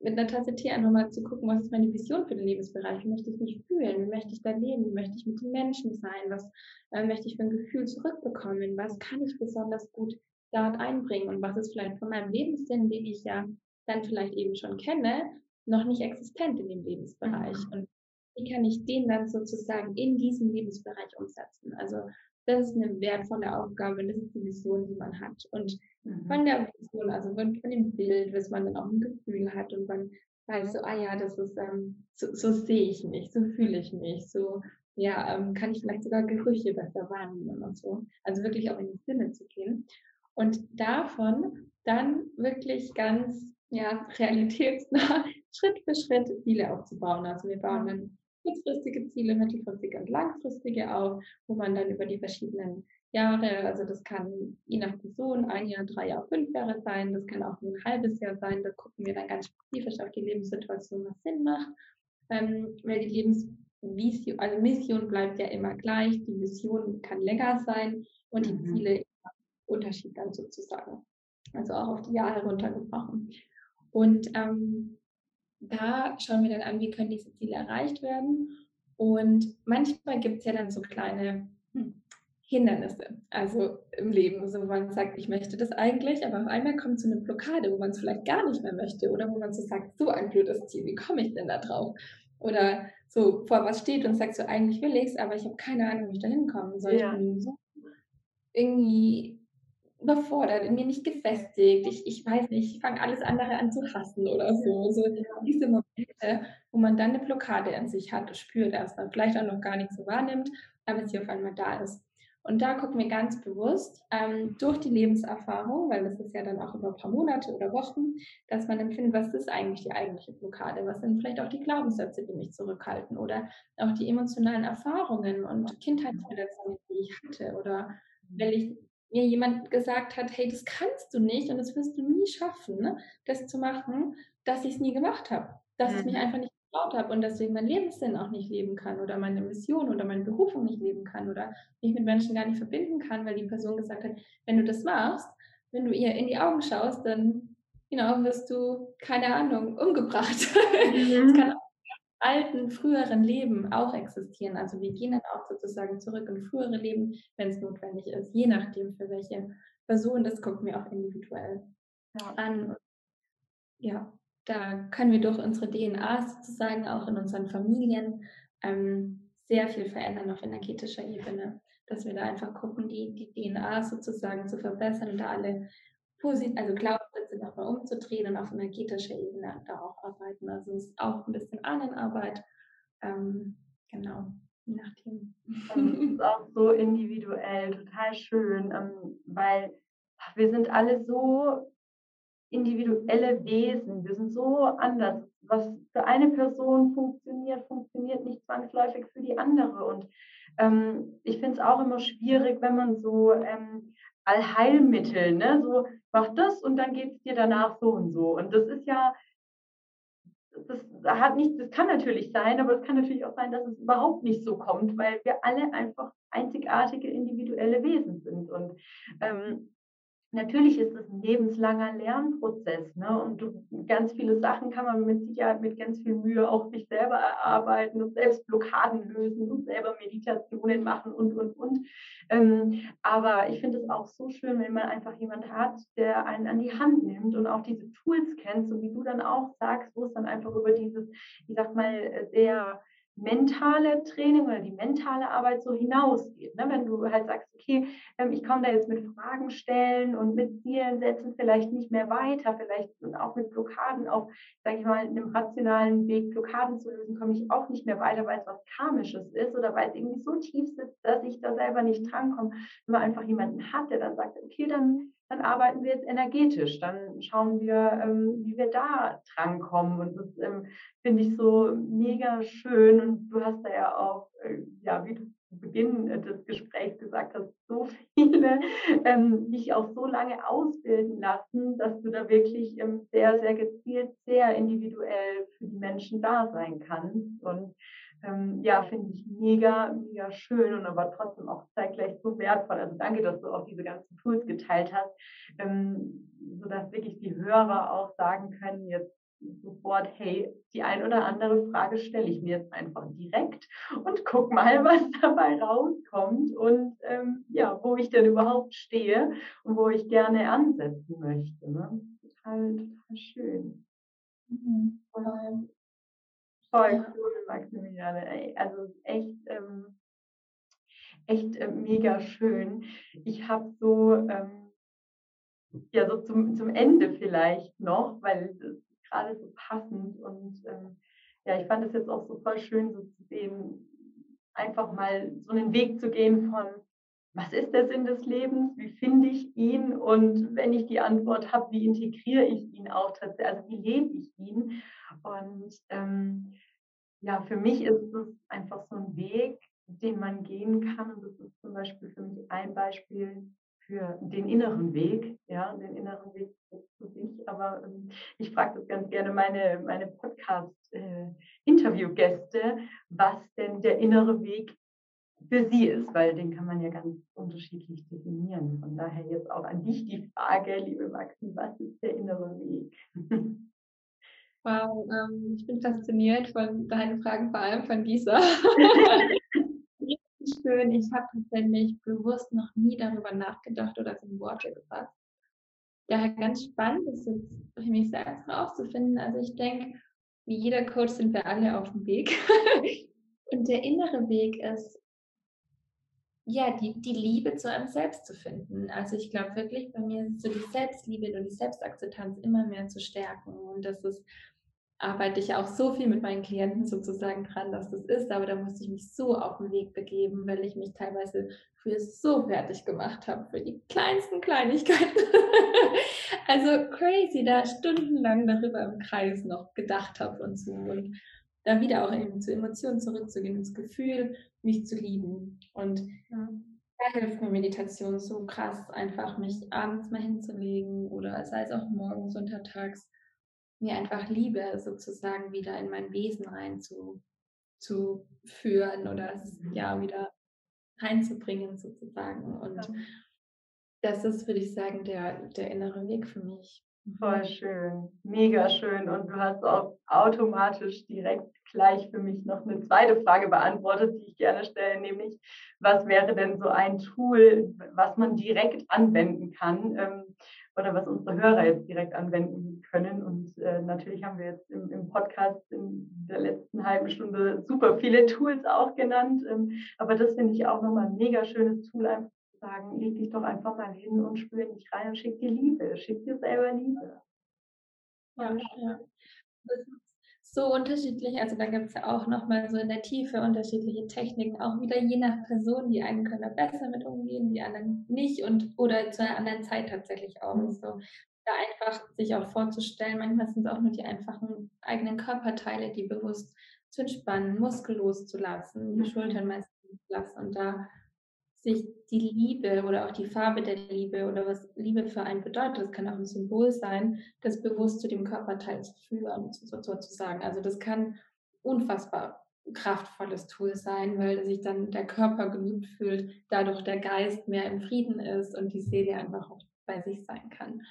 mit einer Tasse Tee einfach mal zu gucken, was ist meine Vision für den Lebensbereich, wie möchte ich mich fühlen, wie möchte ich da leben, wie möchte ich mit den Menschen sein, was äh, möchte ich für ein Gefühl zurückbekommen, was kann ich besonders gut dort einbringen? Und was ist vielleicht von meinem Lebenssinn, den ich ja dann vielleicht eben schon kenne, noch nicht existent in dem Lebensbereich. Mhm. Und wie kann ich den dann sozusagen in diesem Lebensbereich umsetzen? Also das ist eine wertvolle Aufgabe und das ist die Vision, die man hat. Und mhm. von der Vision, also von, von dem Bild, was man dann auch ein Gefühl hat und man weiß so, ah ja, das ist, ähm, so, so sehe ich mich, so fühle ich mich, so ja, ähm, kann ich vielleicht sogar Gerüche besser wahrnehmen und so. Also wirklich auch in die Sinne zu gehen. Und davon dann wirklich ganz ja, realitätsnah Schritt für Schritt Ziele aufzubauen. Also wir bauen dann kurzfristige Ziele, mittelfristige und langfristige auf, wo man dann über die verschiedenen Jahre, also das kann je nach Person ein Jahr, drei Jahre, fünf Jahre sein, das kann auch nur ein halbes Jahr sein, da gucken wir dann ganz spezifisch auf die Lebenssituation, was Sinn macht, ähm, weil die Lebensvision, also Mission bleibt ja immer gleich, die Vision kann länger sein und die mhm. Ziele Unterschied dann sozusagen, also auch auf die Jahre runtergebrochen. Und ähm, da schauen wir dann an, wie können diese Ziele erreicht werden. Und manchmal gibt es ja dann so kleine hm, Hindernisse, also im Leben, so wo man sagt, ich möchte das eigentlich, aber auf einmal kommt so eine Blockade, wo man es vielleicht gar nicht mehr möchte oder wo man so sagt, so ein blödes Ziel, wie komme ich denn da drauf? Oder so vor was steht und sagt so, eigentlich will ich es, aber ich habe keine Ahnung, wie ich da hinkommen soll. Ja. Irgendwie überfordert, in mir nicht gefestigt. Ich, ich weiß nicht, ich fange alles andere an zu hassen oder so. So diese Momente, wo man dann eine Blockade in sich hat, spürt erstmal, vielleicht auch noch gar nicht so wahrnimmt, aber sie auf einmal da ist. Und da gucken wir ganz bewusst ähm, durch die Lebenserfahrung, weil das ist ja dann auch über ein paar Monate oder Wochen, dass man empfindet, was ist eigentlich die eigentliche Blockade? Was sind vielleicht auch die Glaubenssätze, die mich zurückhalten oder auch die emotionalen Erfahrungen und Kindheitsverletzungen, die ich hatte oder weil ich mir jemand gesagt hat, hey, das kannst du nicht und das wirst du nie schaffen, ne? das zu machen, dass ich es nie gemacht habe, dass mhm. ich mich mhm. einfach nicht getraut habe und deswegen meinen Lebenssinn auch nicht leben kann oder meine Mission oder meine Berufung nicht leben kann oder mich mit Menschen gar nicht verbinden kann, weil die Person gesagt hat, wenn du das machst, wenn du ihr in die Augen schaust, dann genau, wirst du, keine Ahnung, umgebracht. Mhm. das kann auch alten, früheren Leben auch existieren. Also wir gehen dann auch sozusagen zurück in frühere Leben, wenn es notwendig ist, je nachdem für welche Person, das gucken wir auch individuell ja. an. Ja, da können wir durch unsere DNA sozusagen auch in unseren Familien ähm, sehr viel verändern auf energetischer Ebene, dass wir da einfach gucken, die, die DNA sozusagen zu verbessern und da alle Posit also Glaubenssätze nochmal umzudrehen und auf energetischer Ebene da auch arbeiten. Also es ist auch ein bisschen Ahnenarbeit. Ähm, genau, je nachdem. Und es ist auch so individuell, total schön, ähm, weil wir sind alle so individuelle Wesen. Wir sind so anders. Was für eine Person funktioniert, funktioniert nicht zwangsläufig für die andere. Und ähm, ich finde es auch immer schwierig, wenn man so ähm, Allheilmittel, ne, so mach das und dann geht es dir danach so und so. Und das ist ja, das hat nicht, das kann natürlich sein, aber es kann natürlich auch sein, dass es überhaupt nicht so kommt, weil wir alle einfach einzigartige individuelle Wesen sind. Und ähm, Natürlich ist es ein lebenslanger Lernprozess. Ne? Und ganz viele Sachen kann man mit Sicherheit mit ganz viel Mühe auch sich selber erarbeiten und selbst Blockaden lösen und selber Meditationen machen und, und, und. Ähm, aber ich finde es auch so schön, wenn man einfach jemand hat, der einen an die Hand nimmt und auch diese Tools kennt, so wie du dann auch sagst, wo es dann einfach über dieses, ich sag mal, sehr mentale Training oder die mentale Arbeit so hinausgeht. Ne? Wenn du halt sagst, okay, ähm, ich komme da jetzt mit Fragen stellen und mit Zielen setzen vielleicht nicht mehr weiter, vielleicht auch mit Blockaden auf, sage ich mal, einem rationalen Weg Blockaden zu lösen, komme ich auch nicht mehr weiter, weil es was Karmisches ist oder weil es irgendwie so tief sitzt, dass ich da selber nicht drankomme. Wenn man einfach jemanden hat, der dann sagt, okay, dann dann arbeiten wir jetzt energetisch. Dann schauen wir, ähm, wie wir da drankommen. Und das ähm, finde ich so mega schön. Und du hast da ja auch, äh, ja, wie du Beginn des Gesprächs gesagt hast, so viele ähm, dich auch so lange ausbilden lassen, dass du da wirklich ähm, sehr, sehr gezielt, sehr individuell für die Menschen da sein kannst. Und ähm, ja, finde ich mega, mega schön und aber trotzdem auch zeitgleich so wertvoll. Also danke, dass du auch diese ganzen Tools geteilt hast, ähm, sodass wirklich die Hörer auch sagen können, jetzt sofort, hey, die ein oder andere Frage stelle ich mir jetzt einfach direkt und guck mal, was dabei rauskommt und ähm, ja, wo ich denn überhaupt stehe und wo ich gerne ansetzen möchte. Ne? Total, total schön. Mhm. Voll cool, Maximiliane. Also echt, ähm, echt äh, mega schön. Ich habe so, ähm, ja, so zum, zum Ende vielleicht noch, weil das gerade so passend. Und ähm, ja, ich fand es jetzt auch so voll schön, so zu sehen, einfach mal so einen Weg zu gehen von, was ist der Sinn des Lebens, wie finde ich ihn? Und wenn ich die Antwort habe, wie integriere ich ihn auch tatsächlich, also wie lebe ich ihn? Und ähm, ja, für mich ist es einfach so ein Weg, den man gehen kann. Und das ist zum Beispiel für mich ein Beispiel für den inneren Weg, ja, den inneren Weg für sich. Aber ähm, ich frage das ganz gerne meine, meine Podcast-Interviewgäste, äh, was denn der innere Weg für sie ist, weil den kann man ja ganz unterschiedlich definieren. Von daher jetzt auch an dich die Frage, liebe Maxi, was ist der innere Weg? Wow, ähm, ich bin fasziniert von deinen Fragen, vor allem von dieser. Schön. Ich habe tatsächlich bewusst noch nie darüber nachgedacht oder es in Worte gefasst. Daher ganz spannend ist jetzt für mich selbst rauszufinden. Also ich denke, wie jeder Coach sind wir alle auf dem Weg. Und der innere Weg ist, ja, die, die Liebe zu einem selbst zu finden. Also ich glaube wirklich, bei mir ist so die Selbstliebe und die Selbstakzeptanz immer mehr zu stärken. Und das ist arbeite ich auch so viel mit meinen Klienten sozusagen dran, dass das ist, aber da musste ich mich so auf den Weg begeben, weil ich mich teilweise für so fertig gemacht habe, für die kleinsten Kleinigkeiten. also crazy, da stundenlang darüber im Kreis noch gedacht habe und so. Und da wieder auch eben zu Emotionen zurückzugehen, ins Gefühl, mich zu lieben. Und ja, da hilft mir Meditation so krass, einfach mich abends mal hinzulegen oder sei es auch morgens untertags mir einfach Liebe sozusagen wieder in mein Wesen rein zu, zu führen oder es ja wieder reinzubringen sozusagen. Und das ist, würde ich sagen, der, der innere Weg für mich. Voll schön, mega schön. Und du hast auch automatisch direkt gleich für mich noch eine zweite Frage beantwortet, die ich gerne stelle, nämlich was wäre denn so ein Tool, was man direkt anwenden kann ähm, oder was unsere Hörer jetzt direkt anwenden können. Und äh, natürlich haben wir jetzt im, im, Podcast in der letzten halben Stunde super viele Tools auch genannt. Ähm, aber das finde ich auch nochmal ein mega schönes Tool, einfach zu sagen, leg dich doch einfach mal hin und spür dich rein und schick dir Liebe, schick dir selber Liebe. Ja, ja. Das ist so unterschiedlich. Also da gibt es ja auch nochmal so in der Tiefe unterschiedliche Techniken, auch wieder je nach Person. Die einen können da besser mit umgehen, die anderen nicht und oder zu einer anderen Zeit tatsächlich auch. Mhm. So da einfach sich auch vorzustellen, manchmal sind es auch nur die einfachen eigenen Körperteile, die bewusst zu entspannen, muskellos zu lassen, die mhm. Schultern meistens lassen und da sich die Liebe oder auch die Farbe der Liebe oder was Liebe für einen bedeutet, das kann auch ein Symbol sein, das bewusst zu dem Körperteil zu führen, sozusagen. Also das kann unfassbar kraftvolles Tool sein, weil sich dann der Körper geliebt fühlt, dadurch der Geist mehr im Frieden ist und die Seele einfach auch bei sich sein kann.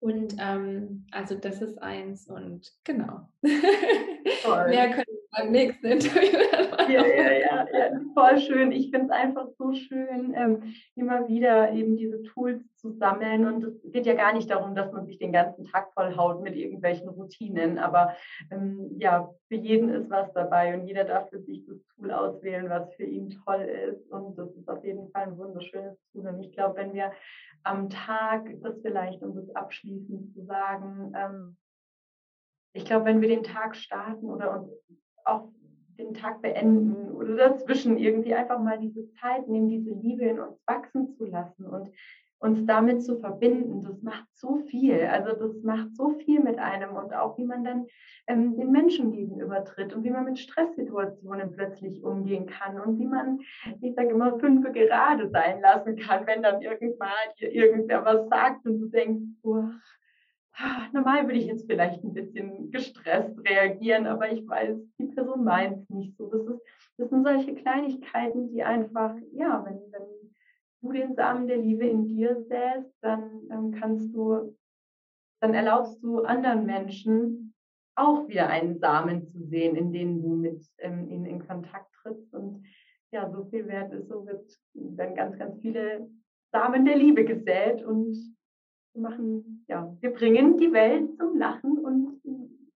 Und ähm, also das ist eins und genau. Mehr können beim nächsten Interview ja, ja, ja, ja, voll schön. Ich finde es einfach so schön, ähm, immer wieder eben diese Tools zu sammeln. Und es geht ja gar nicht darum, dass man sich den ganzen Tag vollhaut mit irgendwelchen Routinen. Aber ähm, ja, für jeden ist was dabei und jeder darf für sich das Tool auswählen, was für ihn toll ist. Und das ist auf jeden Fall ein wunderschönes Tool. Und ich glaube, wenn wir am Tag, das vielleicht, um das abschließend zu sagen, ähm, ich glaube, wenn wir den Tag starten oder uns auch den Tag beenden oder dazwischen irgendwie einfach mal diese Zeit nehmen, diese Liebe in uns wachsen zu lassen und uns damit zu verbinden, das macht so viel. Also das macht so viel mit einem und auch wie man dann ähm, den Menschen gegenüber tritt und wie man mit Stresssituationen plötzlich umgehen kann und wie man, ich sage immer, fünf gerade sein lassen kann, wenn dann irgendwann irgendwer was sagt und du denkst, boah, normal würde ich jetzt vielleicht ein bisschen gestresst reagieren, aber ich weiß, die Person meint es nicht so. Das, ist, das sind solche Kleinigkeiten, die einfach, ja, wenn, wenn du den Samen der Liebe in dir säst, dann ähm, kannst du, dann erlaubst du anderen Menschen auch wieder einen Samen zu sehen, in denen du mit ähm, ihnen in Kontakt trittst. Und ja, so viel wert ist, so wird dann ganz, ganz viele Samen der Liebe gesät und machen, ja, wir bringen die Welt zum Lachen und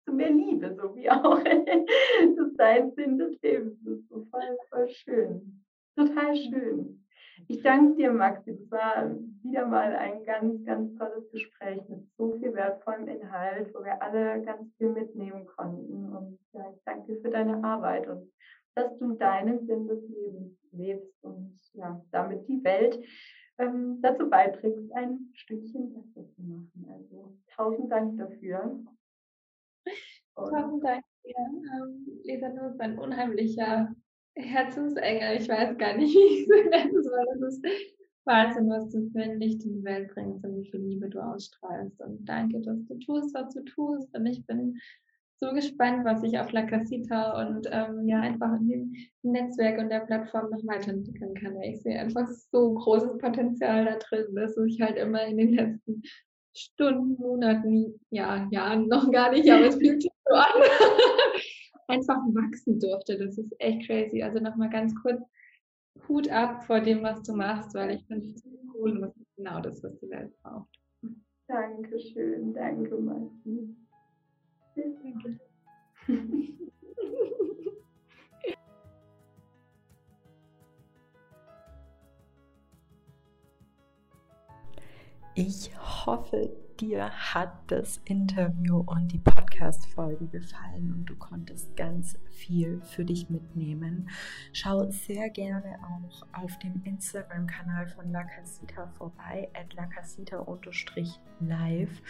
zu mehr Liebe, so wie auch das Sein Sinn des Lebens. Das ist so voll, voll schön. Total schön. Ich danke dir, Maxi. Das war wieder mal ein ganz, ganz tolles Gespräch mit so viel wertvollem Inhalt, wo wir alle ganz viel mitnehmen konnten. Und ja, ich danke dir für deine Arbeit und dass du deinen Sinn des Lebens lebst und ja, damit die Welt ähm, dazu beiträgst, ein Stückchen besser zu machen. Also tausend Dank dafür. tausend Dank dir. Ähm, Lisa, du bist ein unheimlicher Herzensengel. Ich weiß gar nicht, wie ich es nennen soll. Das ist Wahnsinn, was du für ein Licht in die Welt bringst und wie viel Liebe du ausstrahlst. Und danke, dass du tust, was du tust. Und ich bin so gespannt, was ich auf La Casita und ähm, ja einfach in dem Netzwerk und der Plattform noch weiterentwickeln kann. Ich sehe einfach so großes Potenzial da drin, dass ich halt immer in den letzten Stunden, Monaten, ja, Jahren noch gar nicht, aber es fühlt sich so an, einfach wachsen durfte. Das ist echt crazy. Also nochmal ganz kurz Hut ab vor dem, was du machst, weil ich finde es cool und das ist genau das, was die Welt braucht. Dankeschön, danke Maxi. Ich hoffe, dir hat das Interview und die Podcast-Folge gefallen und du konntest ganz viel für dich mitnehmen. Schau sehr gerne auch auf dem Instagram-Kanal von La Casita vorbei, at lacasita-live,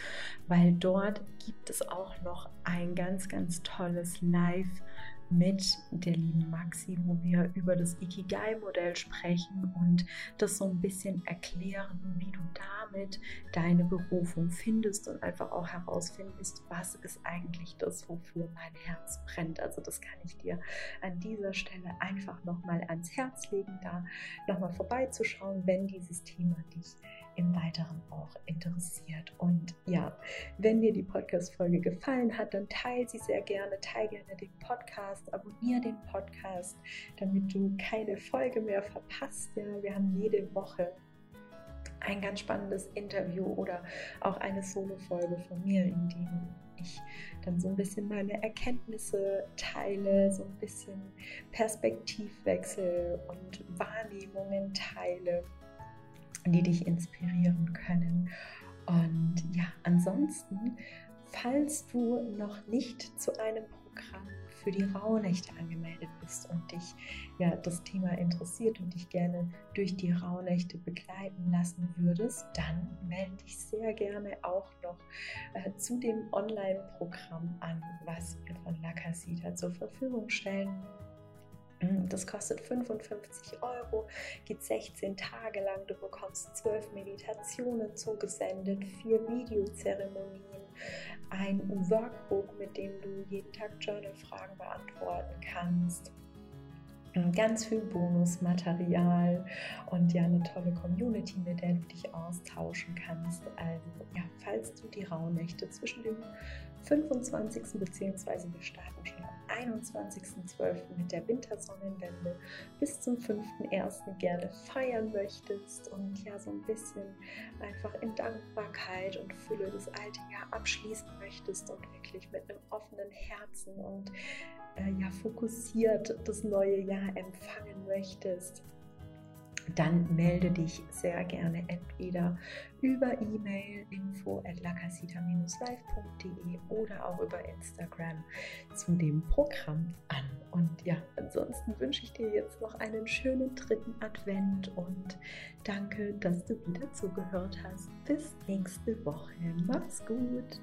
weil dort gibt es auch noch ein ganz, ganz tolles Live- mit der lieben Maxi, wo wir über das Ikigai-Modell sprechen und das so ein bisschen erklären, wie du damit deine Berufung findest und einfach auch herausfindest, was ist eigentlich das, wofür mein Herz brennt. Also das kann ich dir an dieser Stelle einfach nochmal ans Herz legen, da nochmal vorbeizuschauen, wenn dieses Thema dich im Weiteren auch interessiert. Und ja, wenn dir die Podcast-Folge gefallen hat, dann teile sie sehr gerne, teile gerne den Podcast, abonniere den Podcast, damit du keine Folge mehr verpasst. Ja, wir haben jede Woche ein ganz spannendes Interview oder auch eine Solo-Folge von mir, in dem ich dann so ein bisschen meine Erkenntnisse teile, so ein bisschen Perspektivwechsel und Wahrnehmungen teile, die dich inspirieren können. Und ja, ansonsten, falls du noch nicht zu einem Programm für die Rauhnächte angemeldet bist und dich ja das Thema interessiert und dich gerne durch die Rauhnächte begleiten lassen würdest, dann melde dich sehr gerne auch noch äh, zu dem Online-Programm an, was wir von La Casita zur Verfügung stellen. Mm, das kostet 55 Euro, geht 16 Tage lang. Du bekommst 12 Meditationen zugesendet, vier Videozeremonien, ein Workbook, mit dem du jeden Tag Journal-Fragen beantworten kannst ganz viel Bonusmaterial und ja eine tolle Community, mit der du dich austauschen kannst. Also ja, falls du die Rauhnächte zwischen dem 25. bzw. wir starten schon am 21.12. mit der Wintersonnenwende bis zum 5.1. gerne feiern möchtest und ja so ein bisschen einfach in Dankbarkeit und Fülle das alte Jahr abschließen möchtest und wirklich mit einem offenen Herzen und äh, ja fokussiert das neue Jahr empfangen möchtest, dann melde dich sehr gerne entweder über E-Mail info at lacasita-live.de oder auch über Instagram zu dem Programm an. Und ja, ansonsten wünsche ich dir jetzt noch einen schönen dritten Advent und danke, dass du wieder zugehört hast. Bis nächste Woche. Mach's gut.